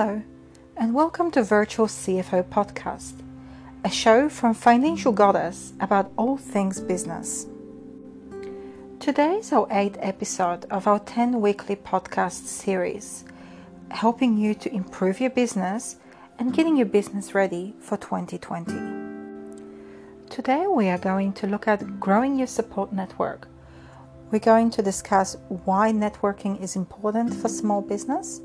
Hello, and welcome to Virtual CFO Podcast, a show from Financial Goddess about all things business. Today is our eighth episode of our 10 weekly podcast series, helping you to improve your business and getting your business ready for 2020. Today, we are going to look at growing your support network. We're going to discuss why networking is important for small business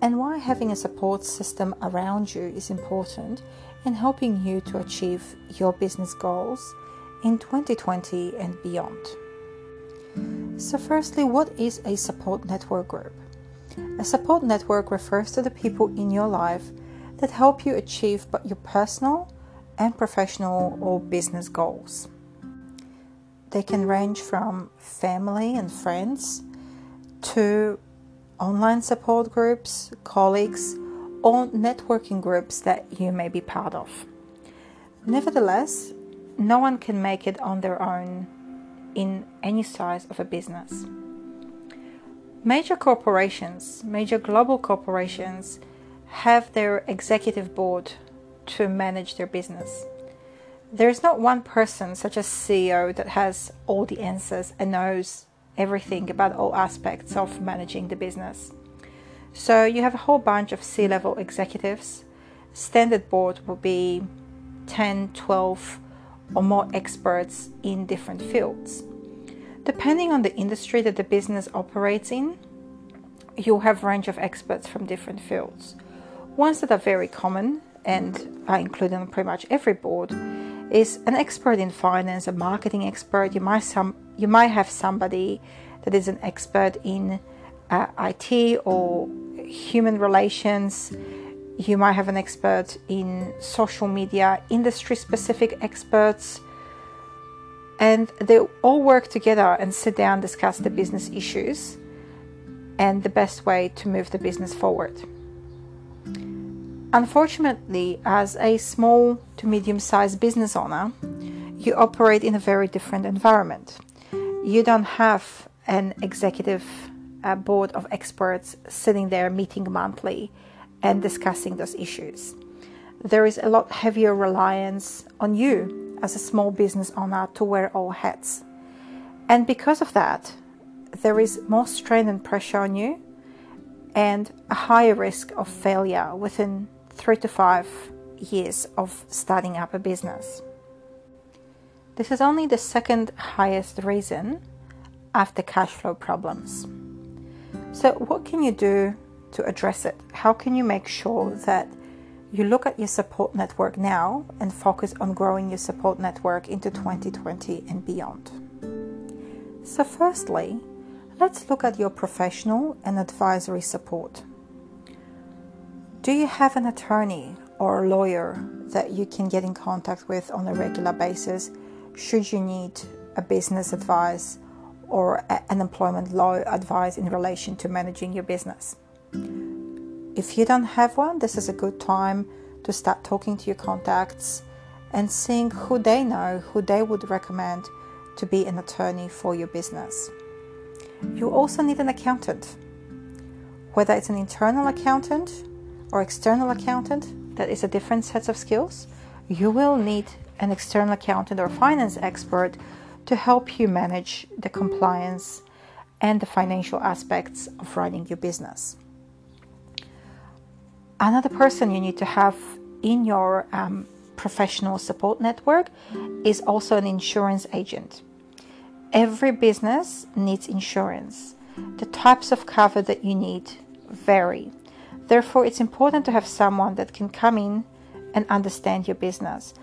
and why having a support system around you is important in helping you to achieve your business goals in 2020 and beyond. So, firstly, what is a support network group? A support network refers to the people in your life that help you achieve both your personal and professional or business goals. They can range from family and friends to online support groups, colleagues, or networking groups that you may be part of. Nevertheless, no one can make it on their own in any size of a business. Major corporations, major global corporations, have their executive board to manage their business. There is not one person, such as CEO, that has all the answers and knows everything about all aspects of managing the business. So you have a whole bunch of C level executives. Standard board will be 10, 12, or more experts in different fields. Depending on the industry that the business operates in, you'll have a range of experts from different fields. Ones that are very common and are included on pretty much every board is an expert in finance, a marketing expert. You might some you might have somebody that is an expert in uh, IT or human relations. You might have an expert in social media, industry specific experts. And they all work together and sit down, discuss the business issues and the best way to move the business forward. Unfortunately, as a small to medium sized business owner, you operate in a very different environment. You don't have an executive uh, board of experts sitting there meeting monthly and discussing those issues. There is a lot heavier reliance on you as a small business owner to wear all hats. And because of that, there is more strain and pressure on you and a higher risk of failure within three to five years of starting up a business. This is only the second highest reason after cash flow problems. So, what can you do to address it? How can you make sure that you look at your support network now and focus on growing your support network into 2020 and beyond? So, firstly, let's look at your professional and advisory support. Do you have an attorney or a lawyer that you can get in contact with on a regular basis should you need a business advice or an employment law advice in relation to managing your business? If you don't have one, this is a good time to start talking to your contacts and seeing who they know, who they would recommend to be an attorney for your business. You also need an accountant, whether it's an internal accountant or external accountant, that is a different set of skills. You will need an external accountant or finance expert to help you manage the compliance and the financial aspects of running your business. Another person you need to have in your um, professional support network is also an insurance agent. Every business needs insurance. The types of cover that you need vary. Therefore, it's important to have someone that can come in and understand your business.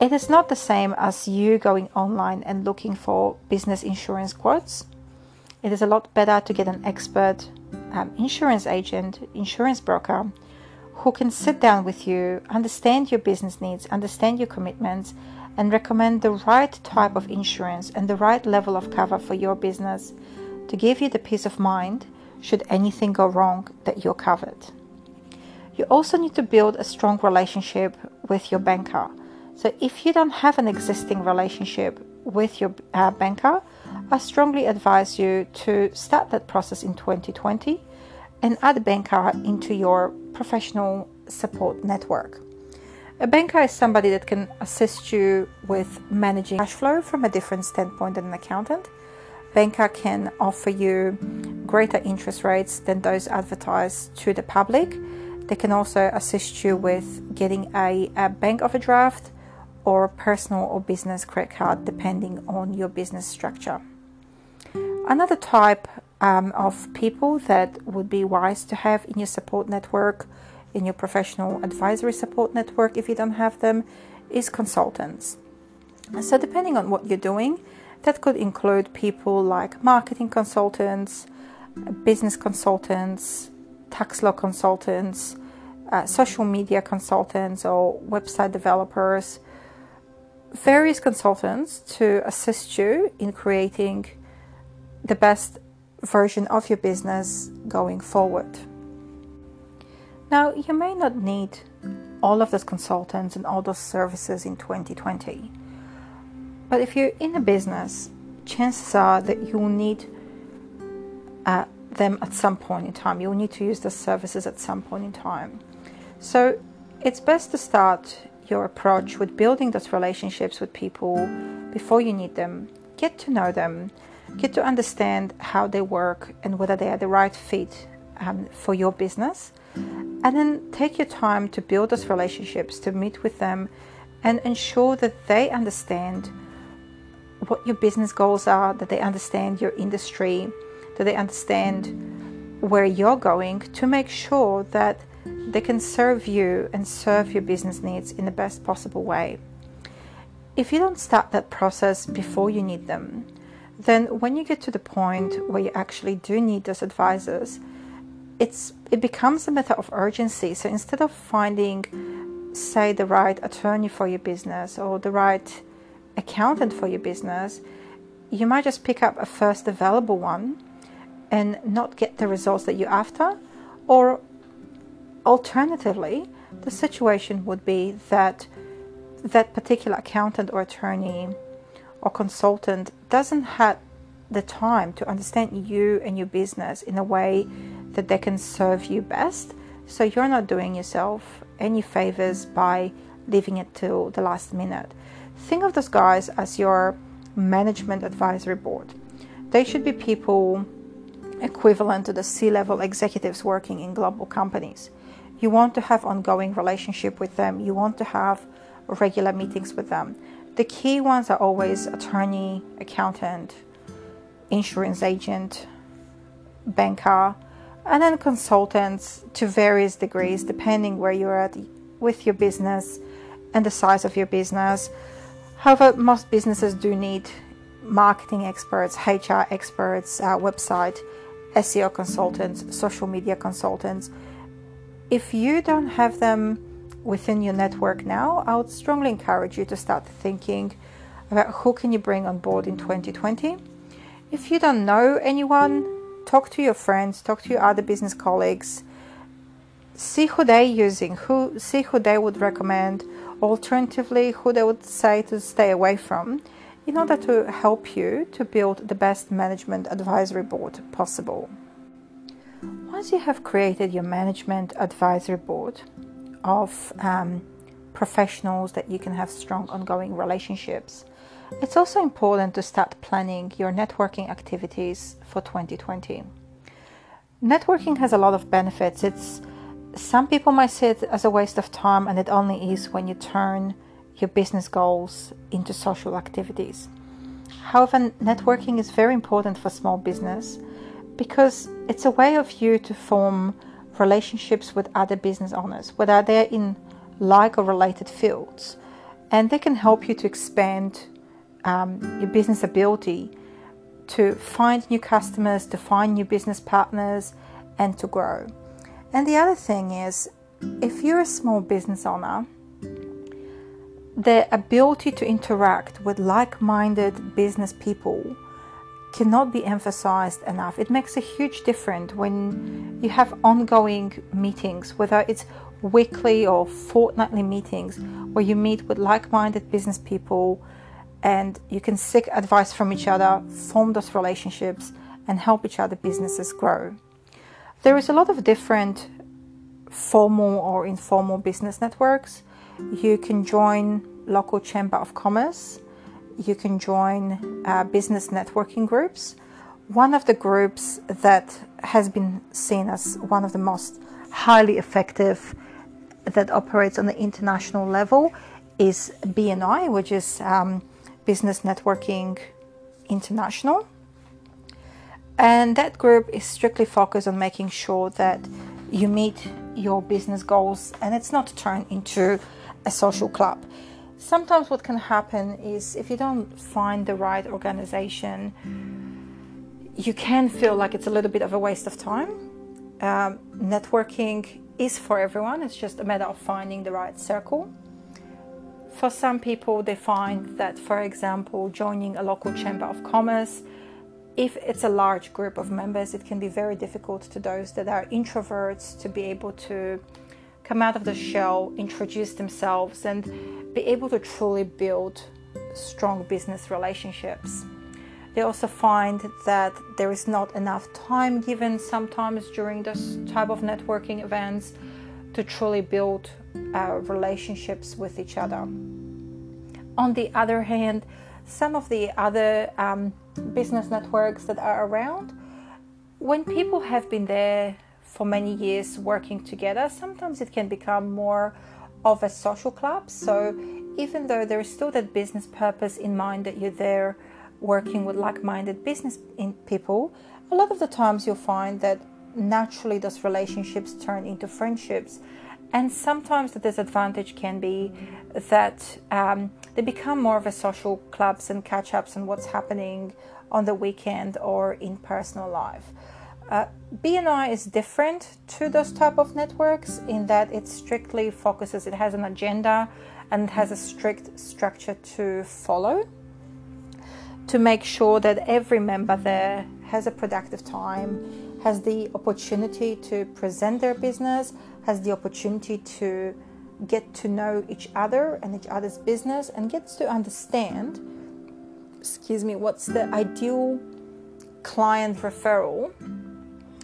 It is not the same as you going online and looking for business insurance quotes. It is a lot better to get an expert um, insurance agent, insurance broker who can sit down with you, understand your business needs, understand your commitments, and recommend the right type of insurance and the right level of cover for your business to give you the peace of mind should anything go wrong that you're covered. You also need to build a strong relationship with your banker. So, if you don't have an existing relationship with your uh, banker, I strongly advise you to start that process in 2020 and add a banker into your professional support network. A banker is somebody that can assist you with managing cash flow from a different standpoint than an accountant. Banker can offer you greater interest rates than those advertised to the public. They can also assist you with getting a, a bank overdraft or a personal or business credit card, depending on your business structure. Another type um, of people that would be wise to have in your support network, in your professional advisory support network, if you don't have them, is consultants. So, depending on what you're doing, that could include people like marketing consultants, business consultants, tax law consultants, uh, social media consultants, or website developers, various consultants to assist you in creating the best version of your business going forward. Now, you may not need all of those consultants and all those services in 2020, but if you're in a business, chances are that you will need uh, them at some point in time. You will need to use the services at some point in time. So, it's best to start your approach with building those relationships with people before you need them. Get to know them, get to understand how they work and whether they are the right fit um, for your business. And then take your time to build those relationships, to meet with them, and ensure that they understand what your business goals are, that they understand your industry, that they understand where you're going to make sure that they can serve you and serve your business needs in the best possible way. If you don't start that process before you need them, then when you get to the point where you actually do need those advisors, it's it becomes a matter of urgency. So instead of finding, say, the right attorney for your business or the right accountant for your business, you might just pick up a first available one and not get the results that you're after, or Alternatively, the situation would be that that particular accountant or attorney or consultant doesn't have the time to understand you and your business in a way that they can serve you best. So you're not doing yourself any favors by leaving it till the last minute. Think of those guys as your management advisory board. They should be people equivalent to the C level executives working in global companies. You want to have ongoing relationship with them. You want to have regular meetings with them. The key ones are always attorney, accountant, insurance agent, banker, and then consultants to various degrees depending where you're at with your business and the size of your business. However, most businesses do need marketing experts, HR experts, uh, website, SEO consultants, social media consultants. If you don't have them within your network now, I would strongly encourage you to start thinking about who can you bring on board in 2020. If you don't know anyone, talk to your friends, talk to your other business colleagues, see who they're using, who see who they would recommend, alternatively who they would say to stay away from in order to help you to build the best management advisory board possible. Once you have created your management advisory board of um, professionals that you can have strong ongoing relationships, it's also important to start planning your networking activities for 2020. Networking has a lot of benefits. It's some people might see it as a waste of time, and it only is when you turn your business goals into social activities. However, networking is very important for small business because it's a way of you to form relationships with other business owners, whether they're in like or related fields, and they can help you to expand um, your business ability to find new customers, to find new business partners, and to grow. And the other thing is, if you're a small business owner, the ability to interact with like minded business people cannot be emphasized enough. It makes a huge difference when you have ongoing meetings, whether it's weekly or fortnightly meetings, where you meet with like minded business people and you can seek advice from each other, form those relationships, and help each other businesses grow. There is a lot of different formal or informal business networks. You can join local chamber of commerce. You can join uh, business networking groups. One of the groups that has been seen as one of the most highly effective that operates on the international level is BNI, which is um, Business Networking International. And that group is strictly focused on making sure that you meet your business goals and it's not turned into a social club. Sometimes what can happen is if you don't find the right organization, you can feel like it's a little bit of a waste of time. Um, networking is for everyone, it's just a matter of finding the right circle. For some people, they find that, for example, joining a local chamber of commerce if it's a large group of members, it can be very difficult to those that are introverts to be able to come out of the shell, introduce themselves, and be able to truly build strong business relationships. They also find that there is not enough time given sometimes during this type of networking events to truly build uh, relationships with each other. On the other hand, some of the other um, business networks that are around, when people have been there for many years working together, sometimes it can become more of a social club. So even though there is still that business purpose in mind that you're there working with like-minded business people, a lot of the times you'll find that naturally those relationships turn into friendships. And sometimes the disadvantage can be that um, they become more of a social clubs and catch ups on what's happening on the weekend or in personal life. Uh, BNI is different to those type of networks in that it strictly focuses, it has an agenda and it has a strict structure to follow to make sure that every member there has a productive time, has the opportunity to present their business, has the opportunity to get to know each other and each other's business and gets to understand excuse me what's the ideal client referral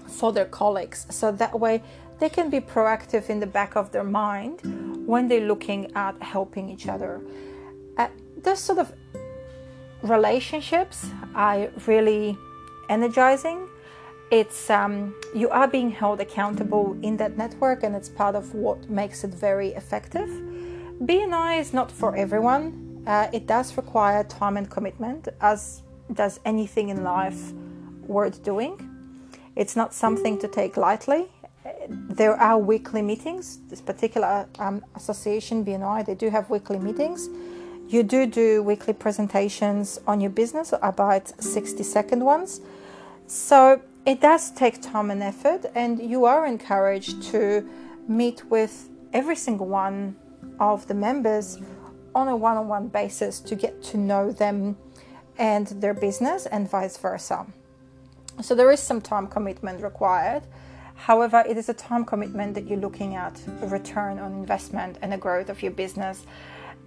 for their colleagues. So that way they can be proactive in the back of their mind when they're looking at helping each other. Uh, those sort of relationships are really energizing it's um, you are being held accountable in that network and it's part of what makes it very effective. Bni is not for everyone. Uh, it does require time and commitment as does anything in life worth doing. It's not something to take lightly. There are weekly meetings. This particular um, association bni they do have weekly meetings. You do do weekly presentations on your business about 60 second ones. So it does take time and effort, and you are encouraged to meet with every single one of the members on a one on one basis to get to know them and their business, and vice versa. So, there is some time commitment required. However, it is a time commitment that you're looking at a return on investment and the growth of your business.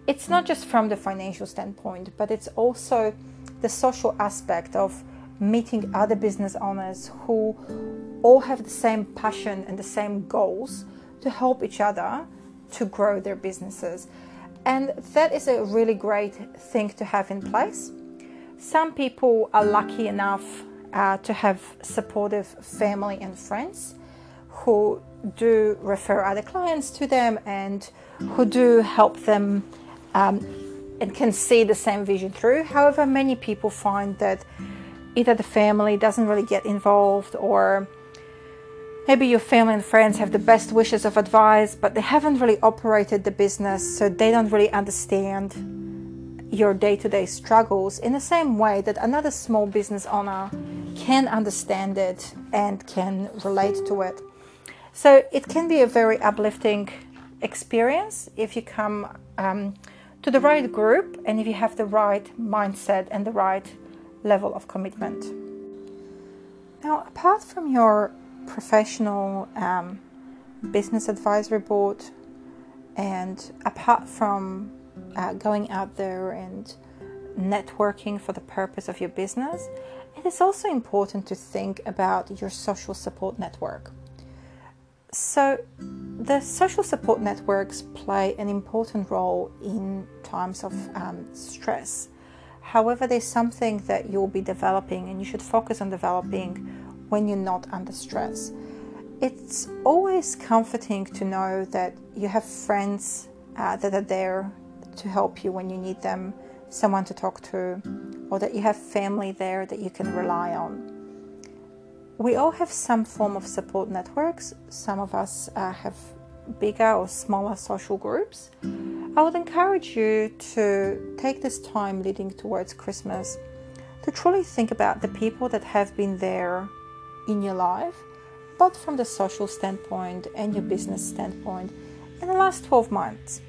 It's not just from the financial standpoint, but it's also the social aspect of meeting other business owners who all have the same passion and the same goals to help each other to grow their businesses. And that is a really great thing to have in place. Some people are lucky enough uh, to have supportive family and friends who do refer other clients to them and who do help them um, and can see the same vision through. However, many people find that either the family doesn't really get involved or maybe your family and friends have the best wishes of advice but they haven't really operated the business so they don't really understand your day-to-day struggles in the same way that another small business owner can understand it and can relate to it. So it can be a very uplifting experience if you come um, to the right group and if you have the right mindset and the right level of commitment. Now, apart from your professional um, business advisory board, and apart from uh, going out there and networking for the purpose of your business, it is also important to think about your social support network. So, the social support networks play an important role in times of um, stress. However, there's something that you'll be developing and you should focus on developing when you're not under stress. It's always comforting to know that you have friends uh, that are there to help you when you need them, someone to talk to, or that you have family there that you can rely on. We all have some form of support networks. Some of us uh, have bigger or smaller social groups. I would encourage you to take this time leading towards Christmas to truly think about the people that have been there in your life, both from the social standpoint and your business standpoint, in the last 12 months.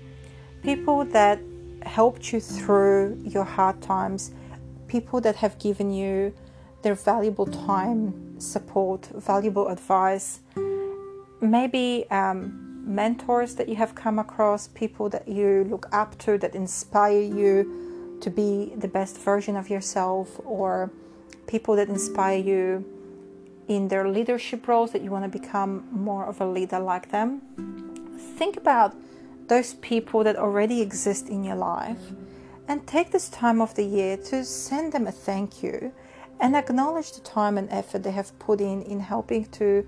People that helped you through your hard times, people that have given you their valuable time, support, valuable advice, maybe um, mentors that you have come across, people that you look up to that inspire you to be the best version of yourself, or people that inspire you in their leadership roles that you want to become more of a leader like them. Think about those people that already exist in your life and take this time of the year to send them a thank you and acknowledge the time and effort they have put in in helping to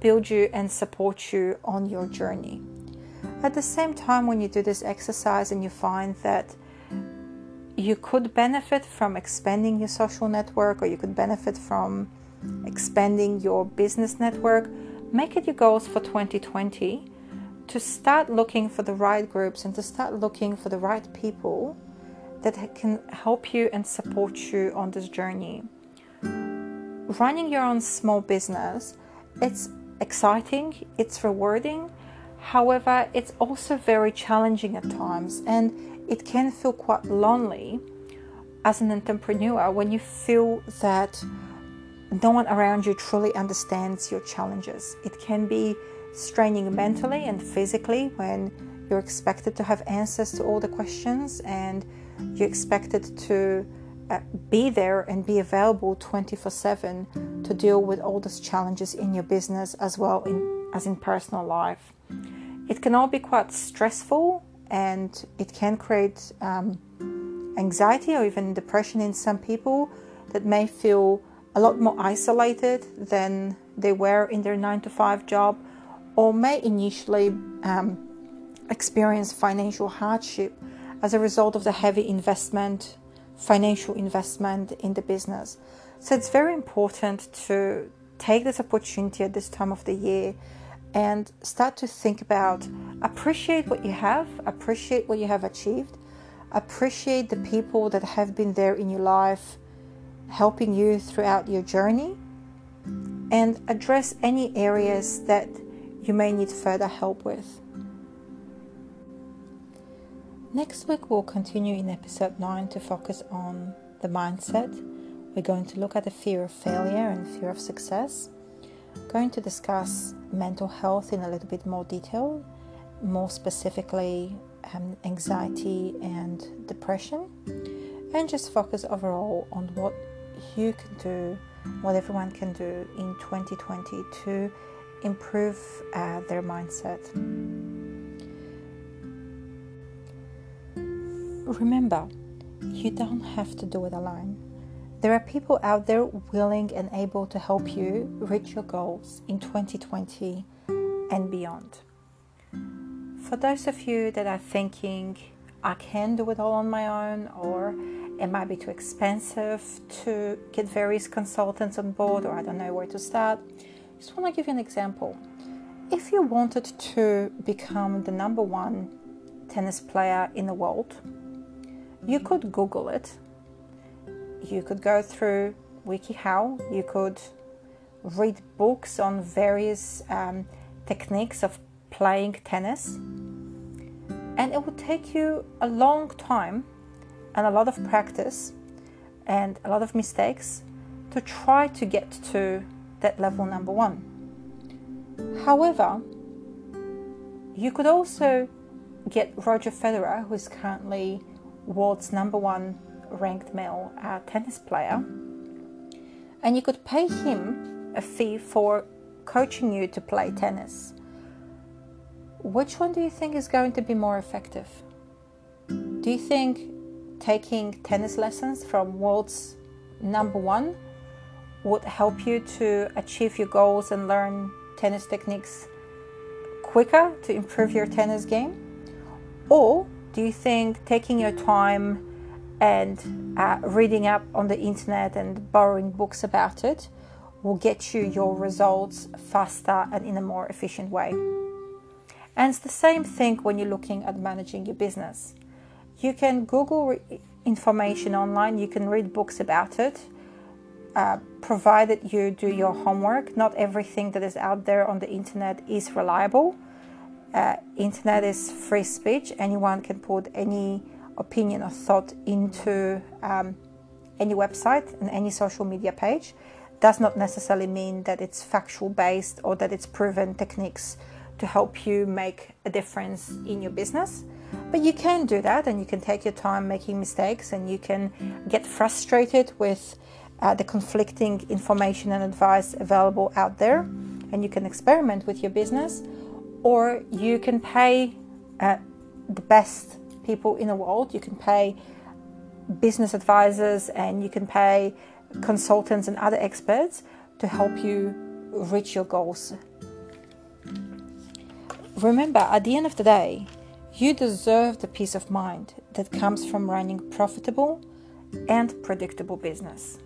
build you and support you on your journey. At the same time, when you do this exercise and you find that you could benefit from expanding your social network or you could benefit from expanding your business network, make it your goals for 2020 to start looking for the right groups and to start looking for the right people that can help you and support you on this journey. Running your own small business, it's exciting, it's rewarding. However, it's also very challenging at times and it can feel quite lonely as an entrepreneur when you feel that no one around you truly understands your challenges. It can be straining mentally and physically when you're expected to have answers to all the questions and you're expected to be there and be available 24 7 to deal with all those challenges in your business as well in, as in personal life. It can all be quite stressful and it can create um, anxiety or even depression in some people that may feel a lot more isolated than they were in their 9 to 5 job or may initially um, experience financial hardship as a result of the heavy investment, financial investment in the business. So it's very important to take this opportunity at this time of the year and start to think about appreciate what you have, appreciate what you have achieved, appreciate the people that have been there in your life helping you throughout your journey, and address any areas that you may need further help with. Next week, we'll continue in episode 9 to focus on the mindset. We're going to look at the fear of failure and fear of success. Going to discuss mental health in a little bit more detail, more specifically, um, anxiety and depression, and just focus overall on what you can do, what everyone can do in 2020 to improve uh, their mindset. Remember, you don't have to do it alone. There are people out there willing and able to help you reach your goals in 2020 and beyond. For those of you that are thinking, I can do it all on my own, or it might be too expensive to get various consultants on board, or I don't know where to start, just want to give you an example. If you wanted to become the number one tennis player in the world, you could Google it. You could go through WikiHow. You could read books on various um, techniques of playing tennis. And it would take you a long time and a lot of practice and a lot of mistakes to try to get to that level number one. However, you could also get Roger Federer, who is currently world's number one ranked male uh, tennis player, and you could pay him a fee for coaching you to play tennis. Which one do you think is going to be more effective? Do you think taking tennis lessons from world's number one would help you to achieve your goals and learn tennis techniques quicker to improve your tennis game? Or do you think taking your time and uh, reading up on the internet and borrowing books about it will get you your results faster and in a more efficient way? And it's the same thing when you're looking at managing your business. You can Google information online, you can read books about it, uh, provided you do your homework. Not everything that is out there on the internet is reliable. Uh, internet is free speech. Anyone can put any opinion or thought into um, any website and any social media page. Does not necessarily mean that it's factual based or that it's proven techniques to help you make a difference in your business. But you can do that and you can take your time making mistakes and you can get frustrated with uh, the conflicting information and advice available out there and you can experiment with your business or you can pay uh, the best people in the world. You can pay business advisors and you can pay consultants and other experts to help you reach your goals. Remember at the end of the day you deserve the peace of mind that comes from running profitable and predictable business